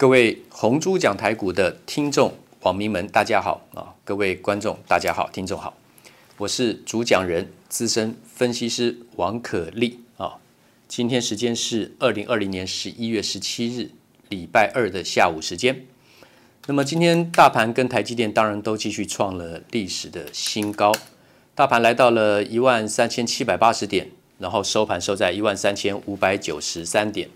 各位红珠讲台股的听众、网民们，大家好啊！各位观众，大家好，听众好，我是主讲人、资深分析师王可立啊。今天时间是二零二零年十一月十七日，礼拜二的下午时间。那么今天大盘跟台积电当然都继续创了历史的新高，大盘来到了一万三千七百八十点，然后收盘收在一万三千五百九十三点。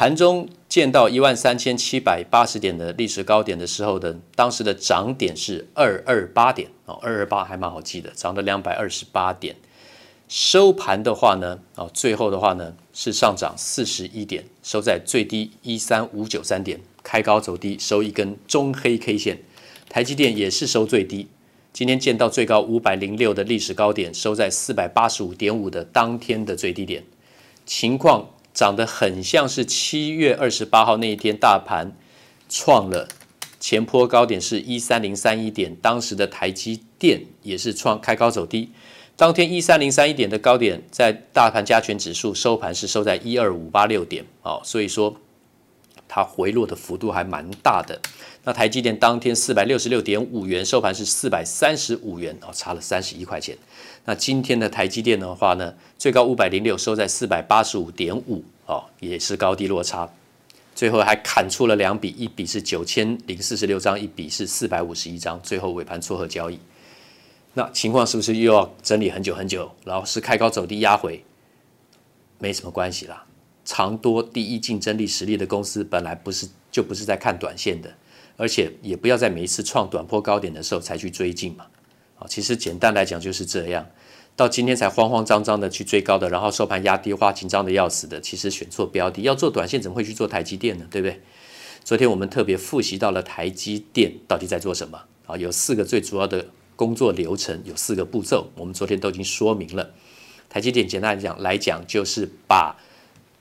盘中见到一万三千七百八十点的历史高点的时候的，当时的涨点是二二八点哦，二二八还蛮好记的，涨了两百二十八点。收盘的话呢，哦，最后的话呢是上涨四十一点，收在最低一三五九三点，开高走低，收一根中黑 K 线。台积电也是收最低，今天见到最高五百零六的历史高点，收在四百八十五点五的当天的最低点，情况。长得很像是七月二十八号那一天，大盘创了前坡高点是一三零三一点，当时的台积电也是创开高走低。当天一三零三一点的高点，在大盘加权指数收盘是收在一二五八六点，哦，所以说它回落的幅度还蛮大的。那台积电当天四百六十六点五元收盘是四百三十五元，哦，差了三十一块钱。那今天的台积电的话呢，最高五百零六，收在四百八十五点五，哦，也是高低落差。最后还砍出了两笔，一笔是九千零四十六张，一笔是四百五十一张。最后尾盘撮合交易，那情况是不是又要整理很久很久？然后是开高走低压回，没什么关系啦。长多第一竞争力实力的公司，本来不是就不是在看短线的，而且也不要在每一次创短波高点的时候才去追进嘛。啊其实简单来讲就是这样，到今天才慌慌张张的去追高的，然后收盘压低，花紧张的要死的，其实选错标的。要做短线怎么会去做台积电呢？对不对？昨天我们特别复习到了台积电到底在做什么啊？有四个最主要的工作流程，有四个步骤，我们昨天都已经说明了。台积电简单来讲来讲，就是把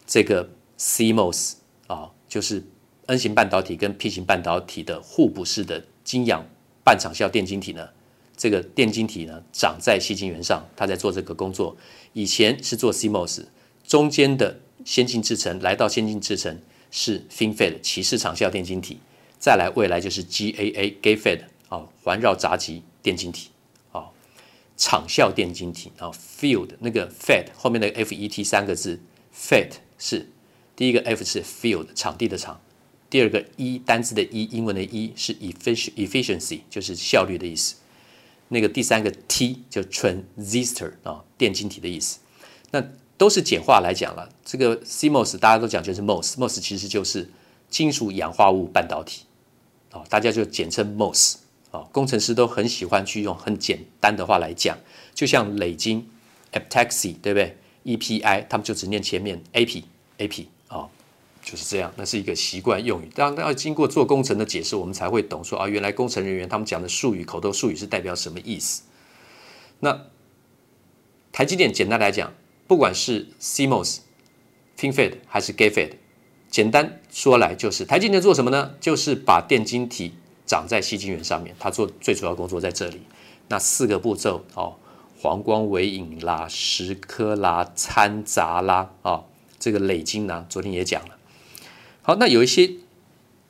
这个 CMOS 啊，就是 N 型半导体跟 P 型半导体的互补式的晶氧半场效电晶体呢。这个电晶体呢，长在矽晶圆上，它在做这个工作。以前是做 CMOS，中间的先进制程来到先进制程是 FinFET 鳍式场效电晶体，再来未来就是 GAAGA Fed 啊，环绕闸极电晶体啊，场效电晶体啊，Field 那个 Fed 后面的 FET 三个字，Fed 是第一个 F 是 Field 场地的场，第二个 E 单字的 E 英文的 E 是 Efficiency 就是效率的意思。那个第三个 T 叫 transistor 啊，电晶体的意思。那都是简化来讲了。这个 CMOS 大家都讲就是 MOS，MOS 其实就是金属氧化物半导体啊，大家就简称 MOS 啊。工程师都很喜欢去用很简单的话来讲，就像磊晶 epitaxy 对不对？EPI 他们就只念前面 AP AP 啊。就是这样，那是一个习惯用语。当然要经过做工程的解释，我们才会懂说啊，原来工程人员他们讲的术语、口头术语是代表什么意思。那台积电简单来讲，不管是 CMOS、FinFET 还是 Gate Fed，简单说来就是台积电做什么呢？就是把电晶体长在矽晶圆上面，它做最主要工作在这里。那四个步骤哦，黄光微影啦、石刻啦、掺杂啦啊、这个磊晶呢，昨天也讲了。好，那有一些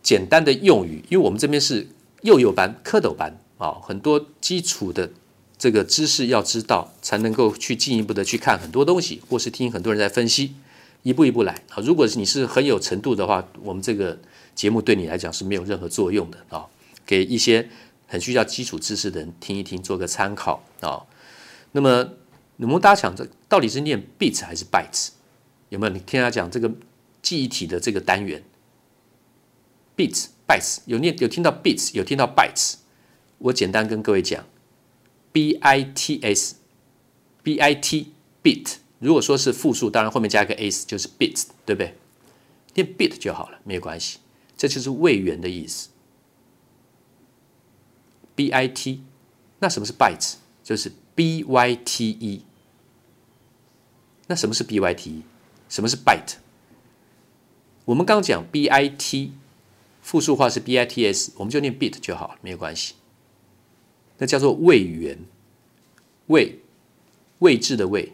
简单的用语，因为我们这边是幼幼班、蝌蚪班啊，很多基础的这个知识要知道，才能够去进一步的去看很多东西，或是听很多人在分析，一步一步来。好，如果你是很有程度的话，我们这个节目对你来讲是没有任何作用的啊，给一些很需要基础知识的人听一听，做个参考啊。那么，我们大家讲这到底是念 bits 还是 bytes？有没有？你听他讲这个？记忆体的这个单元，bits、bytes 有念有听到 bits，有听到 bytes。我简单跟各位讲，b i t s，b i t bit。如果说是复数，当然后面加一个 s 就是 bits，对不对？念 bit 就好了，没有关系。这就是位元的意思。b i t，那什么是 bytes？就是 b y t e。那什么是 b y t e？什么是 byte？我们刚讲 bit 复数化是 bits，我们就念 bit 就好了，没有关系。那叫做位元，位位置的位，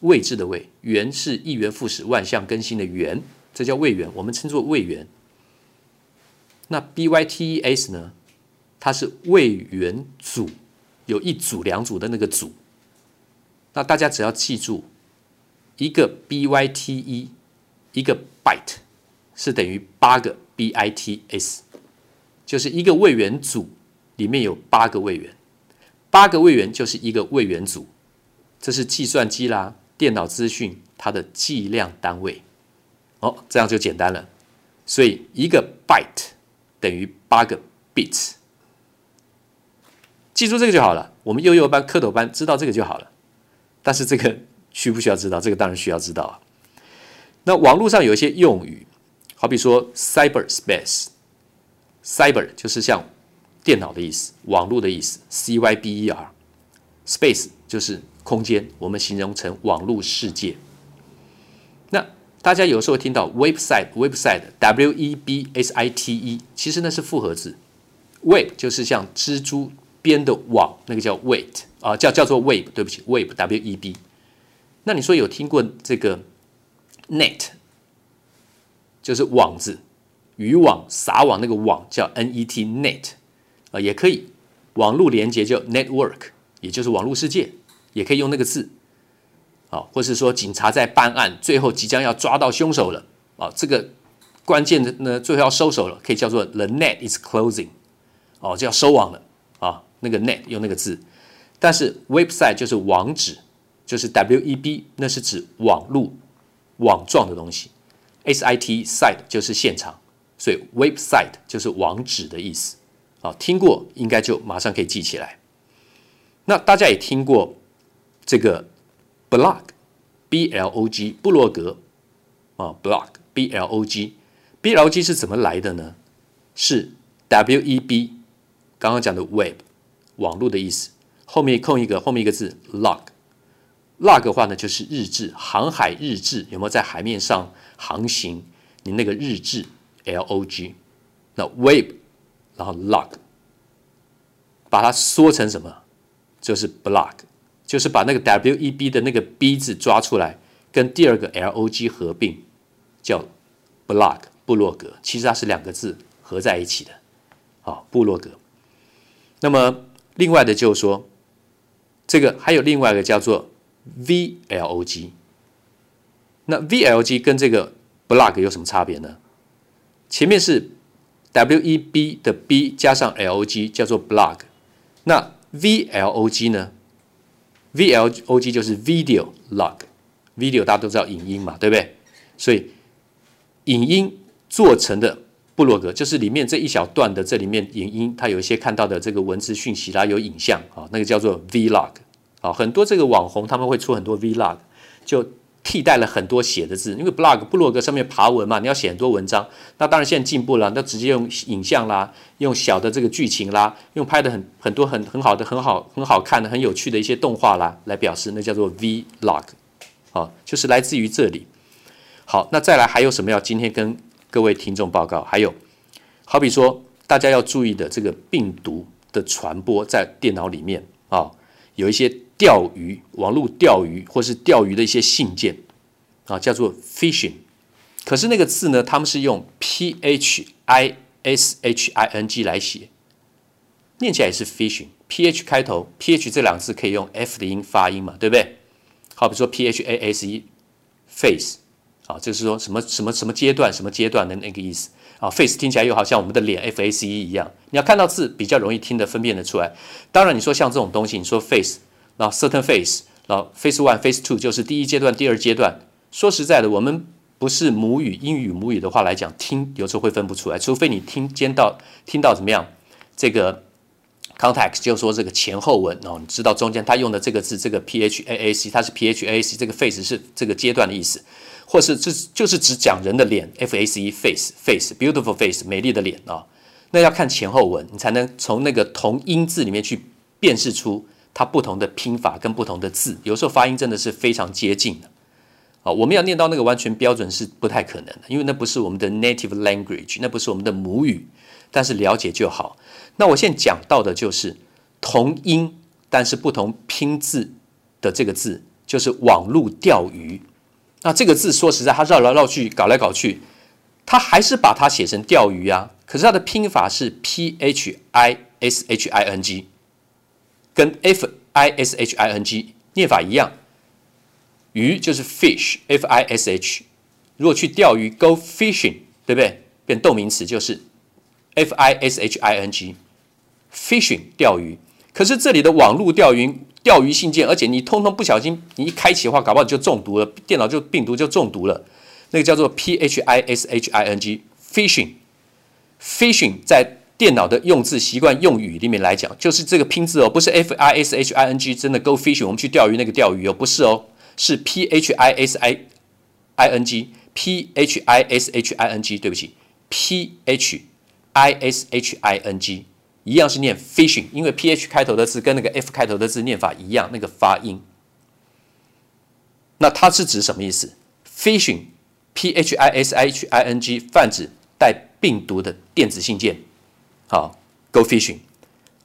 位置的位，元是一元复始、万象更新的元这叫位元，我们称作位元。那 bytes 呢？它是位元组，有一组、两组的那个组。那大家只要记住，一个 byte，一个 byte 是等于八个 bits，就是一个位元组里面有八个位元，八个位元就是一个位元组。这是计算机啦、电脑资讯它的计量单位。哦，这样就简单了。所以一个 byte 等于八个 bits，记住这个就好了。我们幼幼班、蝌蚪班知道这个就好了。但是这个需不需要知道？这个当然需要知道啊。那网络上有一些用语，好比说 cyberspace，cyber 就是像电脑的意思，网络的意思，c y b e r，space 就是空间，我们形容成网络世界。那大家有时候听到 website，website，w e b s i t e，其实那是复合字。web 就是像蜘蛛编的网，那个叫 web 啊，叫叫做 web。对不起，web，w e b。那你说有听过这个 net，就是网子，渔网、撒网那个网叫 n e t net 啊，也可以。网络连接叫 network，也就是网络世界，也可以用那个字。啊，或是说警察在办案，最后即将要抓到凶手了啊，这个关键的呢，最后要收手了，可以叫做 the net is closing，哦，就要收网了啊，那个 net 用那个字，但是 website 就是网址，就是 w e b，那是指网路网状的东西，s i t site 就是现场，所以 website 就是网址的意思啊，听过应该就马上可以记起来。那大家也听过这个。blog，b l o g，布洛格啊，blog，b l o g，b l o g 是怎么来的呢？是 w e b，刚刚讲的 web，网络的意思，后面空一个，后面一个字 log，log 的话呢就是日志，航海日志，有没有在海面上航行？你那个日志 l o g，那 web，然后 log，把它缩成什么？就是 blog。就是把那个 W E B 的那个 B 字抓出来，跟第二个 L O G 合并，叫 blog 部落格。其实它是两个字合在一起的，啊，部落格。那么另外的就是说，这个还有另外一个叫做 V L O G。那 V L O G 跟这个 blog 有什么差别呢？前面是 W E B 的 B 加上 L O G 叫做 blog，那 V L O G 呢？V L O G 就是 video log，video 大家都知道影音嘛，对不对？所以影音做成的布洛格，就是里面这一小段的这里面影音，它有一些看到的这个文字讯息啦，有影像啊，那个叫做 vlog 啊，很多这个网红他们会出很多 vlog，就。替代了很多写的字，因为 blog 布洛格上面爬文嘛，你要写很多文章。那当然现在进步了，那直接用影像啦，用小的这个剧情啦，用拍的很很多很很好的很好很好看的很有趣的一些动画啦来表示，那叫做 vlog，啊，就是来自于这里。好，那再来还有什么要今天跟各位听众报告？还有，好比说大家要注意的这个病毒的传播在电脑里面啊，有一些。钓鱼，网络钓鱼，或是钓鱼的一些信件，啊，叫做 phishing。可是那个字呢，他们是用 p h i s h i n g 来写，念起来也是 phishing。p h 开头，p h 这两个字可以用 f 的音发音嘛，对不对？好比说 p h a s e，face，啊，就是说什么什么什么阶段，什么阶段的那个意思。啊，face 听起来又好像我们的脸 f a c e 一样。你要看到字比较容易听得分辨得出来。当然，你说像这种东西，你说 face。然后 certain face，然后 face one，face two 就是第一阶段、第二阶段。说实在的，我们不是母语英语母语的话来讲，听有时候会分不出来，除非你听见到听到怎么样，这个 context 就是说这个前后文哦，你知道中间他用的这个字，这个 p h a a c，它是 p h a c，这个 face 是这个阶段的意思，或是这就是指讲人的脸 f a c e face face beautiful face 美丽的脸啊、哦，那要看前后文，你才能从那个同音字里面去辨识出。它不同的拼法跟不同的字，有时候发音真的是非常接近的啊！我们要念到那个完全标准是不太可能的，因为那不是我们的 native language，那不是我们的母语。但是了解就好。那我现在讲到的就是同音但是不同拼字的这个字，就是网络钓鱼那这个字说实在，它绕来绕去，搞来搞去，它还是把它写成钓鱼啊。可是它的拼法是 P H I S H I N G，跟 F I S H I N G 念法一样。鱼就是 fish，F I S H。如果去钓鱼，go fishing，对不对？变动名词就是 F I S H I N G，fishing 钓鱼。可是这里的网络钓鱼钓鱼信件，而且你通通不小心，你一开启的话，搞不好就中毒了，电脑就病毒就中毒了。那个叫做 P H I S H I N G，fishing，fishing 在电脑的用字习惯用语里面来讲，就是这个拼字哦，不是 F I S H I N G，真的 go fishing，我们去钓鱼那个钓鱼哦，不是哦，是 P H I S I I N G。P H I S H I N G，对不起，P H I S H I N G 一样是念 fishing，因为 P H 开头的字跟那个 F 开头的字念法一样，那个发音。那它是指什么意思？Fishing，P H I S H I N G 泛指带病毒的电子信件。好，Go fishing。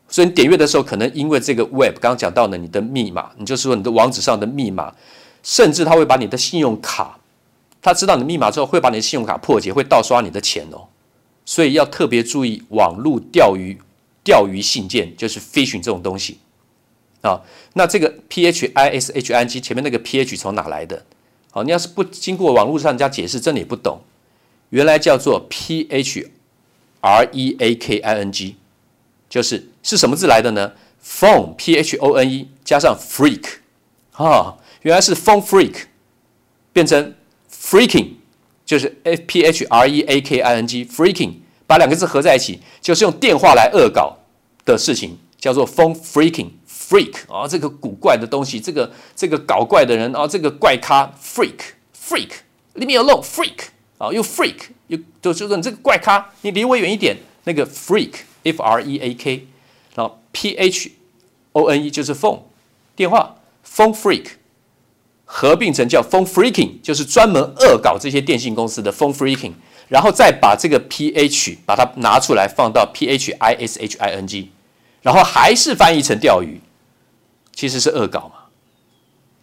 所以你点阅的时候，可能因为这个 Web 刚刚讲到了你的密码，你就是说你的网址上的密码，甚至它会把你的信用卡。他知道你密码之后，会把你的信用卡破解，会盗刷你的钱哦，所以要特别注意网络钓鱼钓鱼信件，就是 phishing 这种东西啊。那这个 P H I S H I N G 前面那个 P H 从哪来的？好，你要是不经过网络上人家解释，真的也不懂。原来叫做 P H R E A K I N G，就是是什么字来的呢？Phone P H O N E 加上 freak 啊，原来是 phone freak 变成。Freaking 就是 F P H R E A K I N G，Freaking 把两个字合在一起，就是用电话来恶搞的事情，叫做 phone freaking，freak 啊、这个古怪的东西，这个这个搞怪的人啊、这个怪咖，freak，freak，leave me alone，freak 啊、又 freak 又就就说你这个怪咖，你离我远一点。那个 freak，F R E A K，然后 P H O N E 就是 phone 电话，phone freak。合并成叫 phone freaking，就是专门恶搞这些电信公司的 phone freaking，然后再把这个 ph 把它拿出来放到 p h i s h i n g，然后还是翻译成钓鱼，其实是恶搞嘛，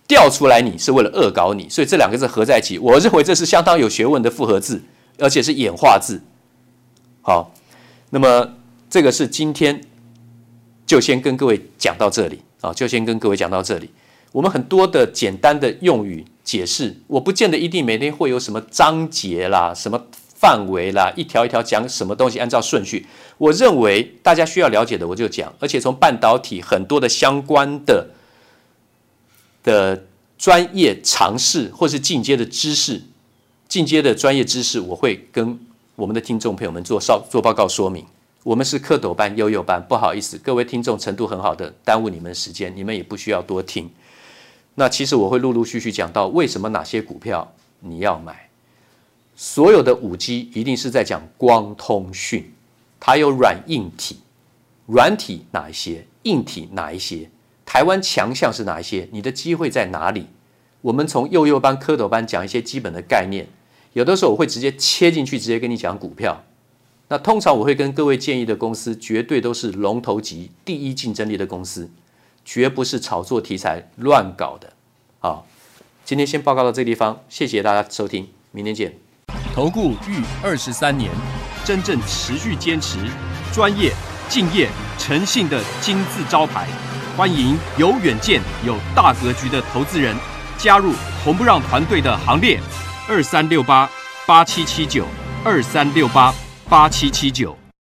钓出来你是为了恶搞你，所以这两个字合在一起，我认为这是相当有学问的复合字，而且是演化字。好，那么这个是今天就先跟各位讲到这里啊，就先跟各位讲到这里。我们很多的简单的用语解释，我不见得一定每天会有什么章节啦、什么范围啦，一条一条讲什么东西，按照顺序。我认为大家需要了解的我就讲，而且从半导体很多的相关的的专业常识或是进阶的知识、进阶的专业知识，我会跟我们的听众朋友们做稍做报告说明。我们是蝌蚪班、幼幼班，不好意思，各位听众程度很好的，耽误你们时间，你们也不需要多听。那其实我会陆陆续续讲到为什么哪些股票你要买。所有的五 G 一定是在讲光通讯，它有软硬体，软体哪一些，硬体哪一些，台湾强项是哪一些，你的机会在哪里？我们从幼幼班、蝌蚪班讲一些基本的概念，有的时候我会直接切进去，直接跟你讲股票。那通常我会跟各位建议的公司，绝对都是龙头级、第一竞争力的公司。绝不是炒作题材乱搞的，好，今天先报告到这个地方，谢谢大家收听，明天见。投顾逾二十三年，真正持续坚持、专业、敬业、诚信的金字招牌，欢迎有远见、有大格局的投资人加入红不让团队的行列，二三六八八七七九，二三六八八七七九。